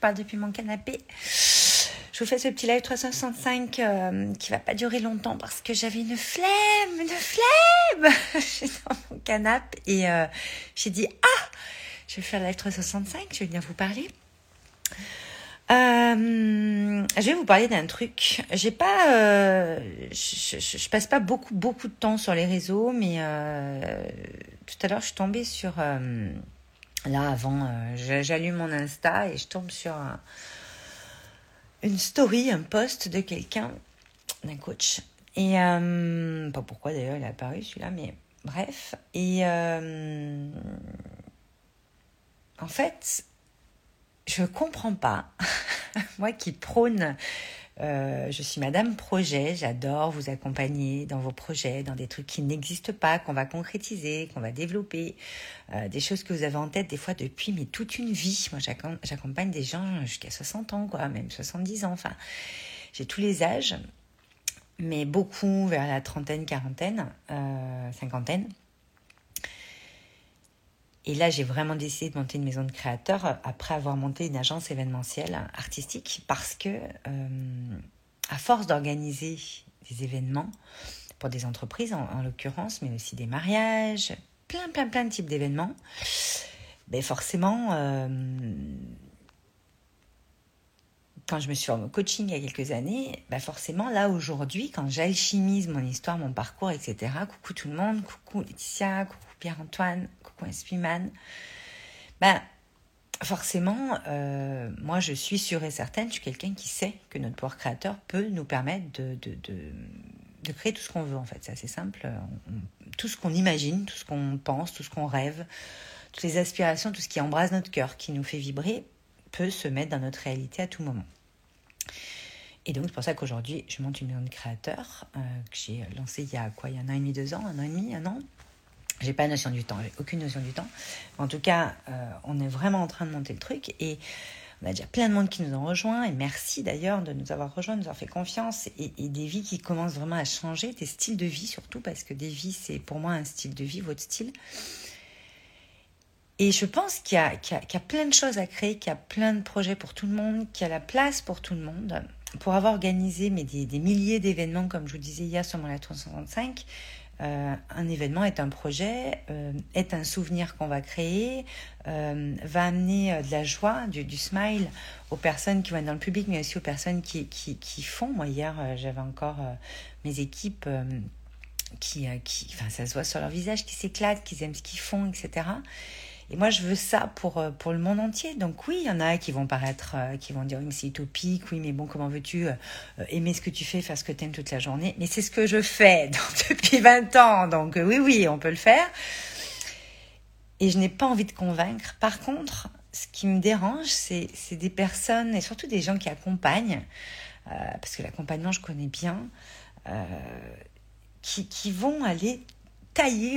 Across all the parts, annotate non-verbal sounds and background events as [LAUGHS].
parle depuis mon canapé. Je vous fais ce petit live 365 euh, qui va pas durer longtemps parce que j'avais une flemme, une flemme [LAUGHS] J'étais dans mon canapé et euh, j'ai dit Ah Je vais faire live 365, je vais venir vous parler. Euh, je vais vous parler d'un truc. J'ai pas, euh, je, je, je, passe pas beaucoup beaucoup de temps sur les réseaux, mais tout à l'heure je suis tombée sur là avant, euh, j'allume mon Insta et je tombe sur un, une story, un post de quelqu'un, d'un coach. Et euh, pas pourquoi d'ailleurs il est apparu celui-là, mais bref. Et en fait, je comprends pas. [LAUGHS] Moi qui prône, euh, je suis Madame Projet, j'adore vous accompagner dans vos projets, dans des trucs qui n'existent pas, qu'on va concrétiser, qu'on va développer, euh, des choses que vous avez en tête des fois depuis mais toute une vie. Moi j'accompagne des gens jusqu'à 60 ans, quoi, même 70 ans. Enfin, j'ai tous les âges, mais beaucoup vers la trentaine, quarantaine, euh, cinquantaine. Et là, j'ai vraiment décidé de monter une maison de créateurs après avoir monté une agence événementielle artistique parce que, euh, à force d'organiser des événements pour des entreprises en, en l'occurrence, mais aussi des mariages, plein, plein, plein de types d'événements, ben forcément, euh, quand je me suis formée au coaching il y a quelques années, ben forcément, là aujourd'hui, quand j'alchimise mon histoire, mon parcours, etc., coucou tout le monde, coucou Laetitia, coucou Pierre-Antoine, coucou Espiman, ben, forcément, euh, moi je suis sûre et certaine, je suis quelqu'un qui sait que notre pouvoir créateur peut nous permettre de, de, de, créer tout ce qu'on veut en fait. C'est assez simple. Tout ce qu'on imagine, tout ce qu'on pense, tout ce qu'on rêve, toutes les aspirations, tout ce qui embrase notre cœur, qui nous fait vibrer, peut se mettre dans notre réalité à tout moment. Et donc, c'est pour ça qu'aujourd'hui, je monte une maison de créateurs euh, que j'ai lancée il y a quoi Il y a un an et demi, deux ans, un an et demi, un an? J'ai pas notion du temps, j'ai aucune notion du temps. En tout cas, euh, on est vraiment en train de monter le truc et on a déjà plein de monde qui nous ont rejoints et merci d'ailleurs de nous avoir rejoints, de nous avoir fait confiance et, des vies qui commencent vraiment à changer, des styles de vie surtout parce que des vies c'est pour moi un style de vie, votre style. Et je pense qu'il y, qu y, y, a plein de choses à créer, qu'il y a plein de projets pour tout le monde, qu'il y a la place pour tout le monde. Pour avoir organisé mais des, des milliers d'événements, comme je vous disais hier sur mon lettre 365, euh, un événement est un projet, euh, est un souvenir qu'on va créer, euh, va amener de la joie, du, smile aux personnes qui vont être dans le public, mais aussi aux personnes qui, qui, font. Moi, hier, j'avais encore mes équipes qui, qui, enfin, ça se voit sur leur visage, qui s'éclatent, qui aiment ce qu'ils font, etc. Et moi, je veux ça pour, euh, pour le monde entier. Donc oui, il y en a qui vont paraître, euh, qui vont dire, oui, mais c'est utopique, oui, mais bon, comment veux-tu euh, aimer ce que tu fais, faire ce que tu aimes toute la journée? Mais c'est ce que je fais [LAUGHS] depuis 20 ans. Donc oui, oui, on peut le faire. Et je n'ai pas envie de convaincre. Par contre, ce qui me dérange, c'est des personnes, et surtout des gens qui accompagnent, parce que l'accompagnement, je connais bien, qui, qui vont aller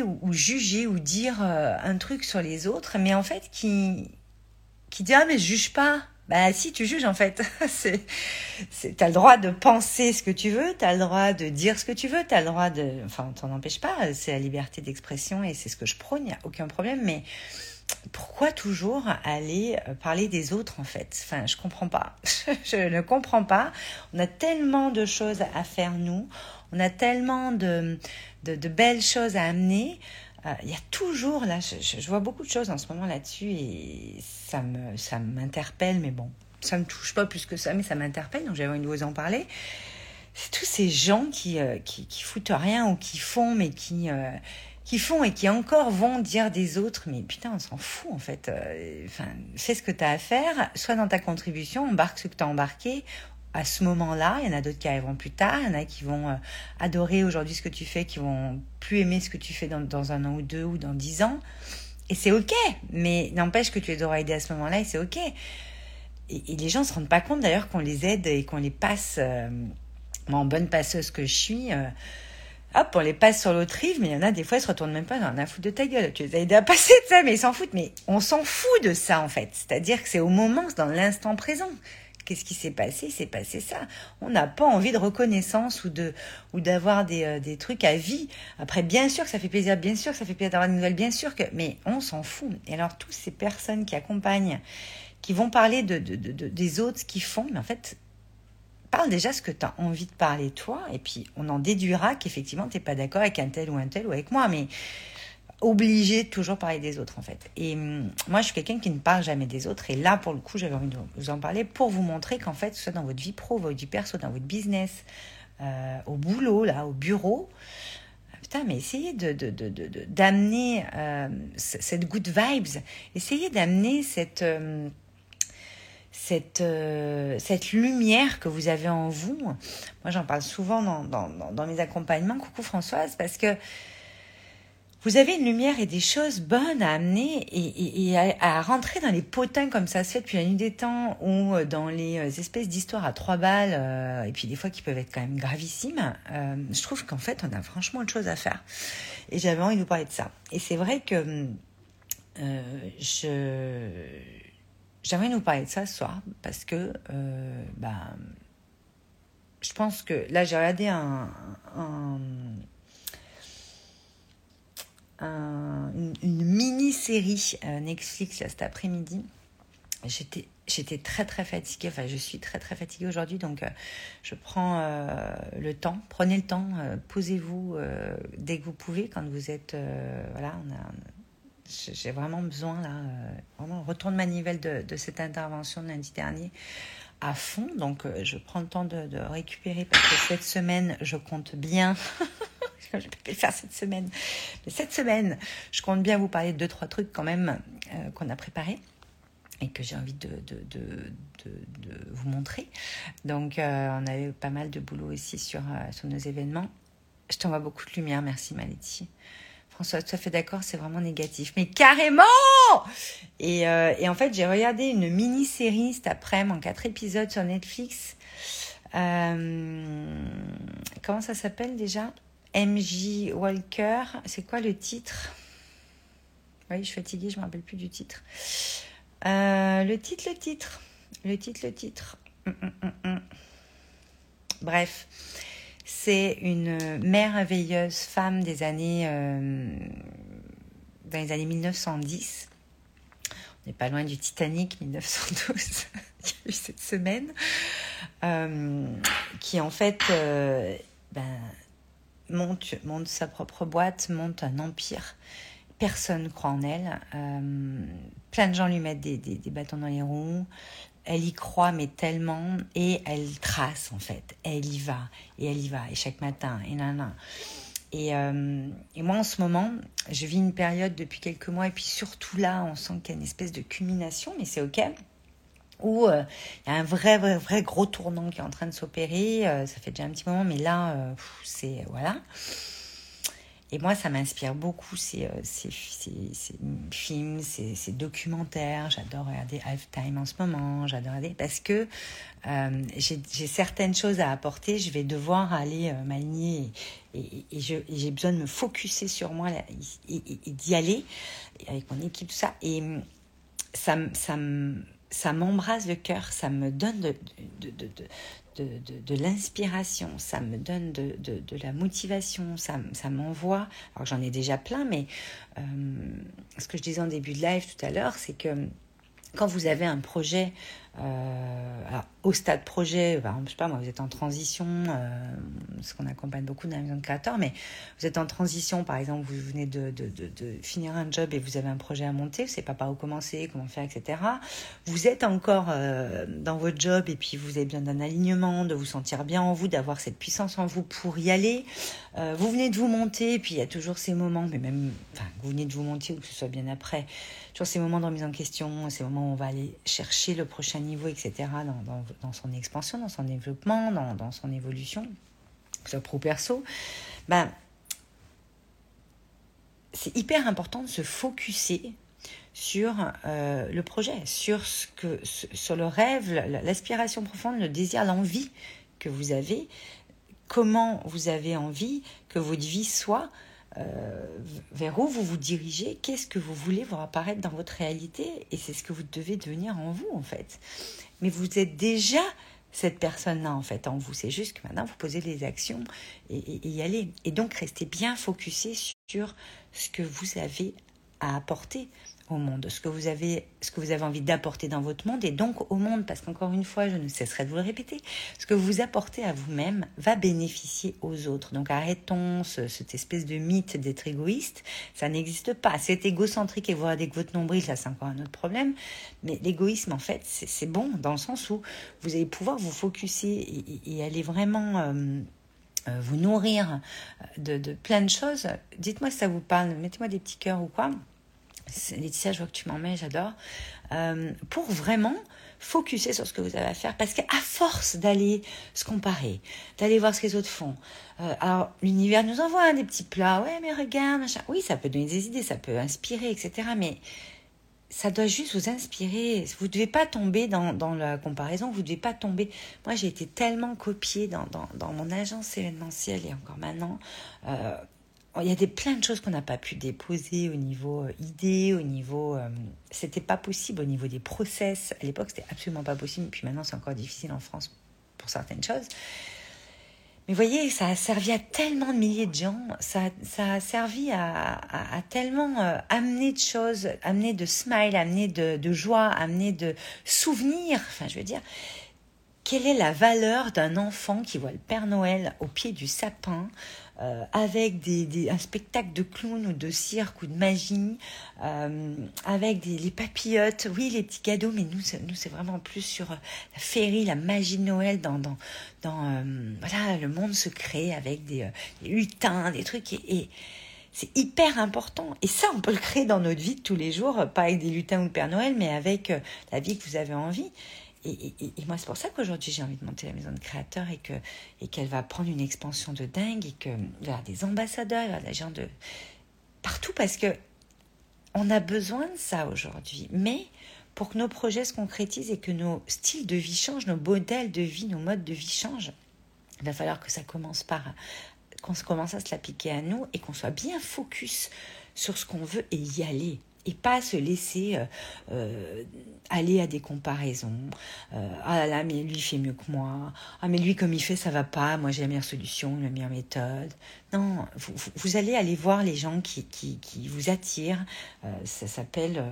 ou, ou, juger ou dire euh, un truc sur les autres, mais en fait qui, qui dit Ah, mais je juge pas. Bah si, tu juges en fait. [LAUGHS] c'est, t'as le droit de penser ce que tu veux, t'as le droit de dire ce que tu veux, t'as le droit de... Enfin, t'en empêche pas, c'est la liberté d'expression et c'est ce que je prône, il n'y a aucun problème, mais pourquoi toujours aller parler des autres en fait? Enfin, je comprends pas. [LAUGHS] je ne comprends pas. On a tellement de choses à faire nous. On a tellement de, de belles choses à amener. Euh, il y a toujours là, je, vois beaucoup de choses en ce moment là-dessus et ça me ça m'interpelle, mais bon, ça me touche pas plus que ça, mais ça m'interpelle, donc j'avais envie de vous en parler. C'est tous ces gens qui, euh, qui foutent rien ou qui font, mais qui euh, qui font et qui encore vont dire des autres, mais putain, on s'en fout en fait. Enfin, fais ce que tu as à faire, soit dans ta contribution, embarque ce que tu as embarqué, à ce moment-là. Il y en a d'autres qui arriveront plus tard. Il y en a qui vont euh, adorer aujourd'hui ce que tu fais, qui vont plus aimer ce que tu fais dans, un an ou deux ou dans dix ans. Et c'est ok, mais n'empêche que tu les auras aidés à ce moment-là et c'est ok. Et, les gens se rendent pas compte d'ailleurs qu'on les aide et qu'on les passe. Euh, moi, en bonne passeuse que je suis, euh, hop, on les passe sur l'autre rive, mais il y en a des fois, ils se retournent même pas dans la fout de ta gueule. Tu les as aidés à passer de ça, mais ils s'en foutent. Mais on s'en fout de ça en fait. C'est-à-dire que c'est au moment, dans l'instant présent. Qu'est-ce qui s'est passé? C'est passé ça. On n'a pas envie de reconnaissance ou de ou d'avoir des, euh, des trucs à vie. Après, bien sûr que ça fait plaisir, bien sûr que ça fait plaisir d'avoir des nouvelles, bien sûr que, mais on s'en fout. Et alors, toutes ces personnes qui accompagnent, qui vont parler de, des autres, ce qu'ils font, mais en fait, parle déjà ce que tu as envie de parler toi, et puis on en déduira qu'effectivement, tu n'es pas d'accord avec un tel ou un tel ou avec moi, mais obligé de toujours parler des autres en fait. Et hum, moi, je suis quelqu'un qui ne parle jamais des autres, et là, pour le coup, j'avais envie de vous en parler pour vous montrer qu'en fait, soit dans votre vie pro, votre vie perso, dans votre business, euh, au boulot, là, au bureau, putain, mais essayez de, d'amener euh, cette good vibes, essayez d'amener cette, euh, cette, euh, cette lumière que vous avez en vous. Moi, j'en parle souvent dans, dans, dans mes accompagnements. Coucou Françoise, parce que vous avez une lumière et des choses bonnes à amener et, à, rentrer dans les potins comme ça se fait depuis la nuit des temps ou euh, dans les euh, espèces d'histoires à trois balles euh, et puis des fois qui peuvent être quand même gravissimes. je trouve qu'en fait, on a franchement autre chose à faire. Et j'avais envie de vous parler de ça. Et c'est vrai que je j'aimerais nous parler de ça ce soir parce que bah, je pense que là j'ai regardé un une, mini-série euh, Netflix cet après-midi. J'étais j'étais très très fatiguée, enfin je suis très très fatiguée aujourd'hui, donc euh, je prends euh, le temps, prenez le temps, posez-vous dès que vous pouvez, quand vous êtes, voilà, j'ai vraiment besoin là, vraiment retour de manivelle de, de cette intervention de lundi dernier à fond, donc je prends le temps de, récupérer parce que cette semaine je compte bien [LAUGHS] je peux pas faire cette semaine. Mais cette semaine, je compte bien vous parler de deux, trois trucs quand même euh, qu'on a préparés et que j'ai envie de, vous montrer. Donc, euh, on avait pas mal de boulot ici sur, euh, sur nos événements. Je t'envoie beaucoup de lumière, merci Maletti. François, tout à fait d'accord, c'est vraiment négatif. Mais carrément et, et en fait, j'ai regardé une mini-série cet après-midi en quatre épisodes sur Netflix. comment ça s'appelle déjà? MJ Walker. C'est quoi le titre? Oui, je suis fatiguée, je ne me rappelle plus du titre. Euh, le titre, le titre. Le titre, le titre. Hum, hum, hum, Bref, c'est une merveilleuse femme des années, euh, dans les années 1910. On n'est pas loin du Titanic 1912 qui [LAUGHS] a eu cette semaine, euh, qui en fait ben, monte, monte sa propre boîte, monte un empire. Personne croit en elle. Euh, plein de gens lui mettent des, des, bâtons dans les roues. Elle y croit, mais tellement. Et elle trace, en fait. Elle y va. Et elle y va. Et chaque matin. Et nan, Et, euh, et, moi, en ce moment, je vis une période depuis quelques mois. Et puis surtout là, on sent qu'il y a une espèce de culmination. Mais c'est OK où euh, il y a un vrai, vrai, vrai gros tournant qui est en train de s'opérer. Euh, ça fait déjà un petit moment, mais là, c'est. Voilà. Et moi, ça m'inspire beaucoup ces, ces, ces, films, ces, ces documentaires. J'adore regarder Halftime en ce moment. J'adore regarder parce que j'ai certaines choses à apporter. Je vais devoir aller m'aligner et, et, j'ai besoin de me focuser sur moi et, d'y aller avec mon équipe, ça. Et ça, ça me ça m'embrase le cœur, ça me donne de, de, de l'inspiration, ça me donne de, la motivation, ça, ça m'envoie. Alors j'en ai déjà plein, mais euh, ce que je disais en début de live tout à l'heure, c'est que quand vous avez un projet alors, au stade projet, bah, je sais pas moi, vous êtes en transition, euh, ce qu'on accompagne beaucoup dans la maison de créateur, mais vous êtes en transition, par exemple, vous venez de, finir un job et vous avez un projet à monter, vous savez pas par où commencer, comment faire, etc. Vous êtes encore euh, dans votre job et puis vous avez besoin d'un alignement, de vous sentir bien en vous, d'avoir cette puissance en vous pour y aller. Euh, vous venez de vous monter, et puis il y a toujours ces moments, mais même, enfin, vous venez de vous monter ou que ce soit bien après, toujours ces moments de remise en question, ces moments où on va aller chercher le prochain niveau, etc., dans, dans, son expansion, dans son développement, dans, dans son évolution, que ce soit pro-perso, ben, c'est hyper important de se focuser sur euh, le projet, sur, ce que, sur le rêve, l'aspiration profonde, le désir, l'envie que vous avez, comment vous avez envie que votre vie soit, euh, vers où vous vous dirigez, qu'est-ce que vous voulez voir apparaître dans votre réalité, et c'est ce que vous devez devenir en vous, en fait. Mais vous êtes déjà cette personne-là, en fait, en vous. C'est juste que maintenant, vous posez les actions et, y aller. Et donc, restez bien focusé sur ce que vous avez à apporter. Au monde, ce que vous avez, ce que vous avez envie d'apporter dans votre monde et donc au monde, parce qu'encore une fois, je ne cesserai de vous le répéter, ce que vous apportez à vous-même va bénéficier aux autres. Donc arrêtons cette espèce de mythe d'être égoïste, ça n'existe pas. C'est égocentrique et vous regardez que votre nombril, ça c'est encore un autre problème, mais l'égoïsme en fait, c'est bon dans le sens où vous allez pouvoir vous focuser et, aller vraiment... Euh, euh, vous nourrir de, de plein de choses. Dites-moi si ça vous parle, mettez-moi des petits cœurs ou quoi. Laetitia, je vois que tu m'en mets, j'adore. Euh, pour vraiment focuser sur ce que vous avez à faire. Parce qu'à force d'aller se comparer, d'aller voir ce que les autres font, euh, alors l'univers nous envoie des petits plats. Ouais, mais regarde, machin. Oui, ça peut donner des idées, ça peut inspirer, etc. Mais ça doit juste vous inspirer. Vous ne devez pas tomber dans, la comparaison, vous ne devez pas tomber. Moi, j'ai été tellement copiée dans, mon agence événementielle et encore maintenant. Euh, il y a des, plein de choses qu'on n'a pas pu déposer au niveau euh, idée, au niveau. Euh, c'était pas possible au niveau des process. À l'époque, c'était absolument pas possible. Puis maintenant, c'est encore difficile en France pour certaines choses. Mais voyez, ça a servi à tellement de milliers de gens, ça, ça a servi à, à, tellement euh, amener de choses, amener de smile, amener de, de joie, amener de souvenirs. Enfin, je veux dire, quelle est la valeur d'un enfant qui voit le Père Noël au pied du sapin euh, avec des, un spectacle de clown ou de cirque ou de magie, euh, avec des, les papillotes, oui, les petits cadeaux, mais nous, nous c'est vraiment plus sur euh, la féerie, la magie de Noël dans, dans, dans voilà, le monde secret avec des, des lutins, des trucs. et, c'est hyper important. Et ça, on peut le créer dans notre vie de tous les jours, pas avec des lutins ou le Père Noël, mais avec la vie que vous avez envie. Et, moi, c'est pour ça qu'aujourd'hui, j'ai envie de monter la maison de créateurs et que et qu'elle va prendre une expansion de dingue et qu'il y aura des ambassadeurs, il y des gens de partout parce que on a besoin de ça aujourd'hui. Mais pour que nos projets se concrétisent et que nos styles de vie changent, nos modèles de vie, nos modes de vie changent, il va falloir que ça commence par qu'on commence à se l'appliquer à nous et qu'on soit bien focus sur ce qu'on veut et y aller et pas se laisser euh, euh, aller à des comparaisons. Euh, ah là mais lui fait mieux que moi. Ah mais lui comme il fait ça va pas. Moi j'ai la meilleure solution, la meilleure méthode. Non, vous, vous, allez aller voir les gens qui, qui, qui vous attirent. ça s'appelle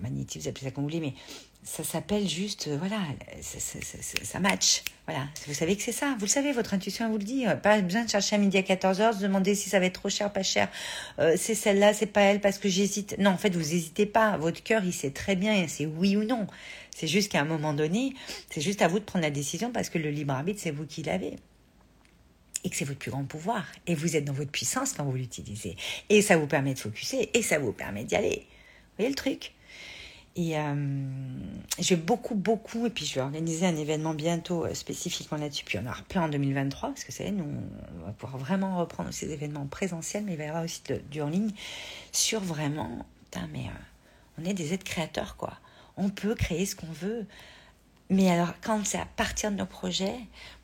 magnétique, vous appelez ça comme vous voulez, mais ça s'appelle juste, euh, voilà, ça, ça, match. Voilà, vous savez que c'est ça. Vous le savez, votre intuition vous le dit. Pas besoin de chercher à midi à 14h, se demander si ça va être trop cher, pas cher. Euh, c'est celle-là, c'est pas elle parce que j'hésite. Non, en fait, vous hésitez pas. Votre cœur, il sait très bien, c'est oui ou non. C'est juste qu'à un moment donné, c'est juste à vous de prendre la décision parce que le libre arbitre, c'est vous qui l'avez. Et que c'est votre plus grand pouvoir. Et vous êtes dans votre puissance quand vous l'utilisez. Et ça vous permet de focuser et ça vous permet d'y aller. Vous voyez le truc? Et euh, j'ai beaucoup, beaucoup, et puis je vais organiser un événement bientôt euh, spécifiquement là-dessus, puis on en aura plein en 2023, parce que c'est nous, on va pouvoir vraiment reprendre ces événements présentiels, mais il va y avoir aussi du en ligne, sur vraiment, putain, mais euh, on est des êtres créateurs, quoi. On peut créer ce qu'on veut. Mais alors, quand c'est à partir de nos projets,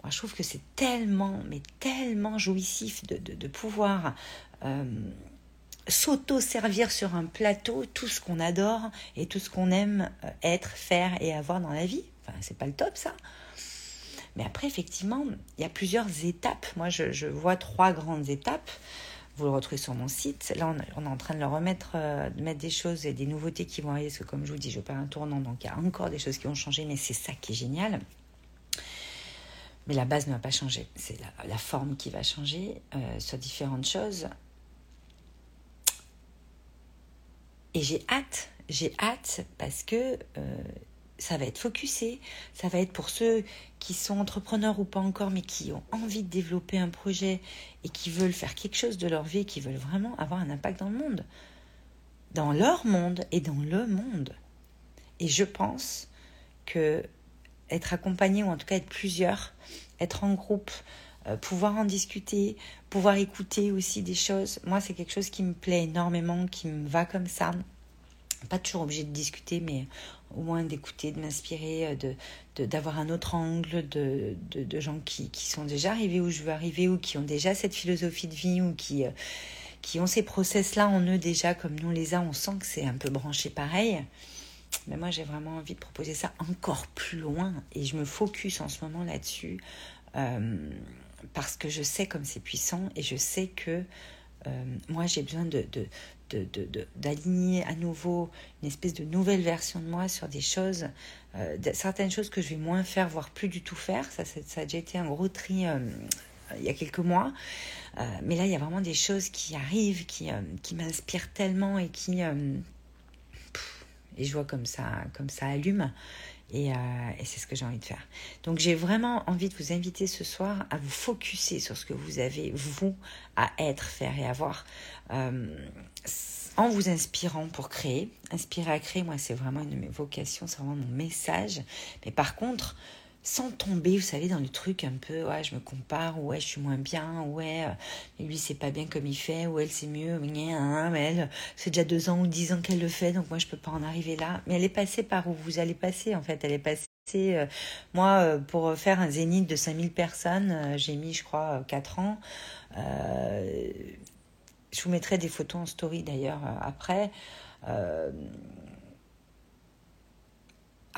moi je trouve que c'est tellement, mais tellement jouissif de, de, de pouvoir s'auto-servir sur un plateau tout ce qu'on adore et tout ce qu'on aime euh, être, faire et avoir dans la vie. Enfin, c'est pas le top ça. Mais après, effectivement, il y a plusieurs étapes. Moi, je, vois trois grandes étapes. Vous le retrouvez sur mon site. Là, on, est en train de le remettre, euh, de mettre des choses et des nouveautés qui vont arriver. Parce que, comme je vous dis, je un tournant, donc il y a encore des choses qui vont changer, mais c'est ça qui est génial. Mais la base ne va pas changer. C'est la, forme qui va changer euh, sur différentes choses. Et j'ai hâte, j'ai hâte parce que euh, ça va être focusé, ça va être pour ceux qui sont entrepreneurs ou pas encore, mais qui ont envie de développer un projet et qui veulent faire quelque chose de leur vie, qui veulent vraiment avoir un impact dans le monde, dans leur monde et dans le monde. Et je pense que être accompagné ou en tout cas être plusieurs, être en groupe, euh, pouvoir en discuter, pouvoir écouter aussi des choses. Moi, c'est quelque chose qui me plaît énormément, qui me va comme ça. Pas toujours obligé de discuter, mais au moins d'écouter, de m'inspirer, euh, de, d'avoir un autre angle, de, de, gens qui, qui, sont déjà arrivés où je veux arriver, ou qui ont déjà cette philosophie de vie, ou qui, euh, qui ont ces process-là en eux déjà, comme nous les a, on sent que c'est un peu branché pareil. Mais moi, j'ai vraiment envie de proposer ça encore plus loin, et je me focus en ce moment là-dessus. Parce que je sais comme c'est puissant et je sais que moi, j'ai besoin de, d'aligner à nouveau une espèce de nouvelle version de moi sur des choses, certaines choses que je vais moins faire, voire plus du tout faire. Ça, ça a déjà été un gros tri il y a quelques mois. mais là, il y a vraiment des choses qui arrivent, qui, qui m'inspirent tellement et qui, et je vois comme ça, comme ça allume. Et, euh, et c'est ce que j'ai envie de faire. Donc j'ai vraiment envie de vous inviter ce soir à vous focuser sur ce que vous avez, vous, à être, faire et avoir, euh, en vous inspirant pour créer. Inspirer à créer, moi c'est vraiment une de mes vocations, c'est vraiment mon message. Mais par contre, sans tomber, vous savez, dans le truc un peu, ouais, je me compare, ouais, je suis moins bien, ouais, euh, lui, c'est pas bien comme il fait, ou elle, c'est mieux, mais elle, c'est déjà deux ans ou dix ans qu'elle le fait, donc moi, je peux pas en arriver là. Mais elle est passée par où vous allez passer, en fait, elle est passée. Euh, moi, euh, pour faire un zénith de 5000 personnes, j'ai mis, je crois, quatre ans. je vous mettrai des photos en story d'ailleurs après.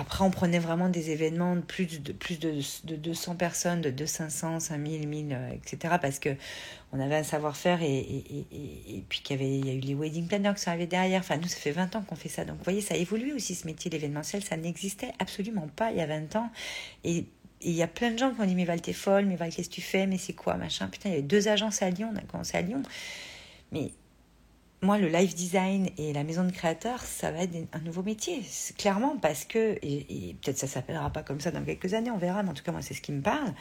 Après, on prenait vraiment des événements de plus de, plus de, de 200 personnes, de 500, 5000, 1000, etc. Parce que on avait un savoir-faire et, et, et, puis qu'il y, avait, il y a eu les wedding planners qui sont arrivés derrière. Enfin, nous, ça fait 20 ans qu'on fait ça. Donc, vous voyez, ça évolue aussi ce métier d'événementiel. Ça n'existait absolument pas il y a 20 ans. Et il y a plein de gens qui ont dit Mais Val, t'es folle, mais Val, qu'est-ce que tu fais Mais c'est quoi Machin. Putain, il y avait deux agences à Lyon. On a commencé à Lyon. Mais moi, le live design et la maison de créateur, ça va être un nouveau métier, clairement, parce que, et, peut-être ça s'appellera pas comme ça dans quelques années, on verra, mais en tout cas, moi, c'est ce qui me parle,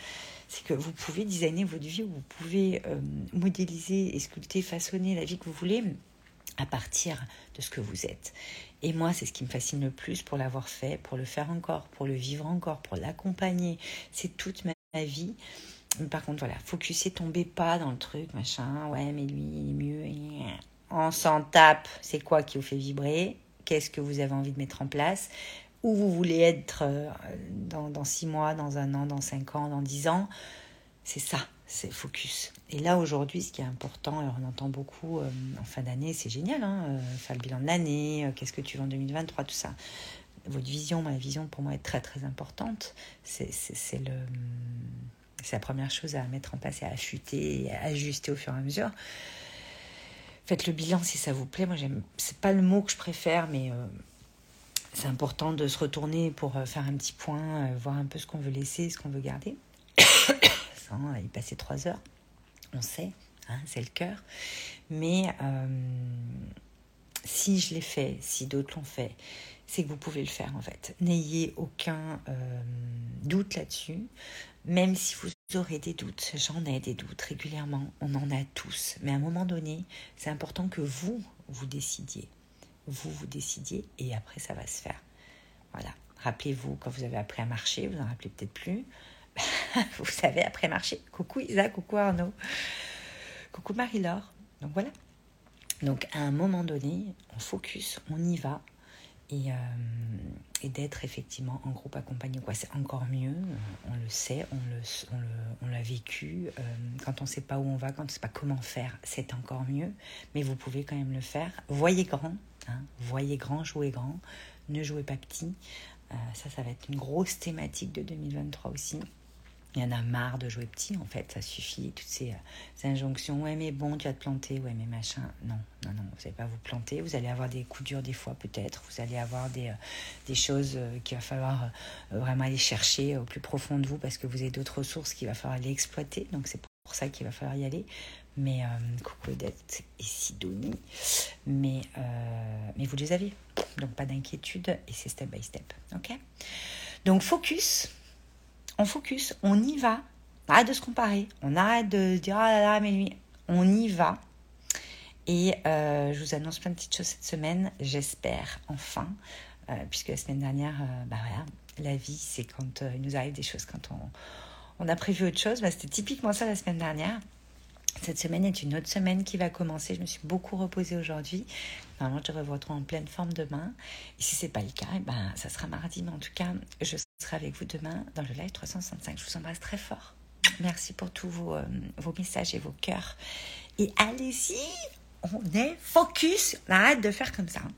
c'est que vous pouvez designer votre vie, vous pouvez euh, modéliser et sculpter, façonner la vie que vous voulez à partir de ce que vous êtes. Et moi, c'est ce qui me fascine le plus pour l'avoir fait, pour le faire encore, pour le vivre encore, pour l'accompagner. C'est toute ma vie. par contre, voilà, focuser, tombez pas dans le truc, machin, ouais, mais lui, il est mieux. On s'en tape. C'est quoi qui vous fait vibrer Qu'est-ce que vous avez envie de mettre en place Où vous voulez être euh, dans, dans six mois, dans un an, dans cinq ans, dans dix ans C'est ça, c'est focus. Et là, aujourd'hui, ce qui est important, et on entend beaucoup euh, en fin d'année, c'est génial, hein, euh, faire le bilan de l'année, qu'est-ce que tu veux en 2023, tout ça. Votre vision, ma vision, pour moi, est très, très importante. C'est. C'est la première chose à mettre en place et à affûter et à ajuster au fur et à mesure. Faites le bilan si ça vous plaît. Moi, j'aime. C'est pas le mot que je préfère, mais euh, c'est important de se retourner pour euh, faire un petit point, euh, voir un peu ce qu'on veut laisser, ce qu'on veut garder. [COUGHS] Sans y passer trois heures, on sait, hein, c'est le cœur. Mais si je l'ai fait, si d'autres l'ont fait, c'est que vous pouvez le faire en fait. N'ayez aucun doute là-dessus. Même si vous aurez des doutes, j'en ai des doutes régulièrement, on en a tous. Mais à un moment donné, c'est important que vous, vous décidiez. Vous, vous décidiez et après, ça va se faire. Voilà. Rappelez-vous, quand vous avez appris à marcher, vous n'en rappelez peut-être plus. [LAUGHS] vous savez, après marcher. Coucou Isa, coucou Arnaud. Coucou Marie-Laure. Donc voilà. Donc à un moment donné, on focus, on y va, et, euh, et d'être effectivement en groupe accompagné. Quoi. C'est encore mieux, on le sait, on, le, on l'a vécu. Euh, quand on ne sait pas où on va, quand on ne sait pas comment faire, c'est encore mieux. Mais vous pouvez quand même le faire. Voyez grand, hein, voyez grand, jouez grand, ne jouez pas petit. Euh, ça, ça va être une grosse thématique de 2023 aussi. Il y en a marre de jouer petit, en fait, ça suffit. Toutes ces, euh, injonctions, ouais, mais bon, tu vas te planter, ouais, mais machin. Non, non, non, vous n'allez pas vous planter. Vous allez avoir des coups durs des fois, peut-être. Vous allez avoir des, euh, des choses euh, qu'il va falloir vraiment aller chercher au plus profond de vous parce que vous avez d'autres ressources qu'il va falloir aller exploiter. Donc, c'est pour ça qu'il va falloir y aller. Mais, coucou Odette et Sidonie. Mais, mais vous les avez. Donc, pas d'inquiétude et c'est step by step. OK? Donc, focus on focus, on y va. On arrête de se comparer, on arrête de dire ah là là, mais lui, on y va. Et euh, je vous annonce plein de petites choses cette semaine, j'espère, enfin, euh, puisque la semaine dernière, euh, bah voilà, la vie, c'est quand il nous arrive des choses, quand on, on a prévu autre chose. Bah, C'était typiquement ça la semaine dernière. Cette semaine est une autre semaine qui va commencer. Je me suis beaucoup reposée aujourd'hui. Normalement, je devrais vous en pleine forme demain. Et si ce n'est pas le cas, eh ben, ça sera mardi. Mais en tout cas, je serai avec vous demain dans le live 365. Je vous embrasse très fort. Merci pour tous vos, euh, vos messages et vos cœurs. Et allez-y, on est focus. On arrête de faire comme ça. Hein.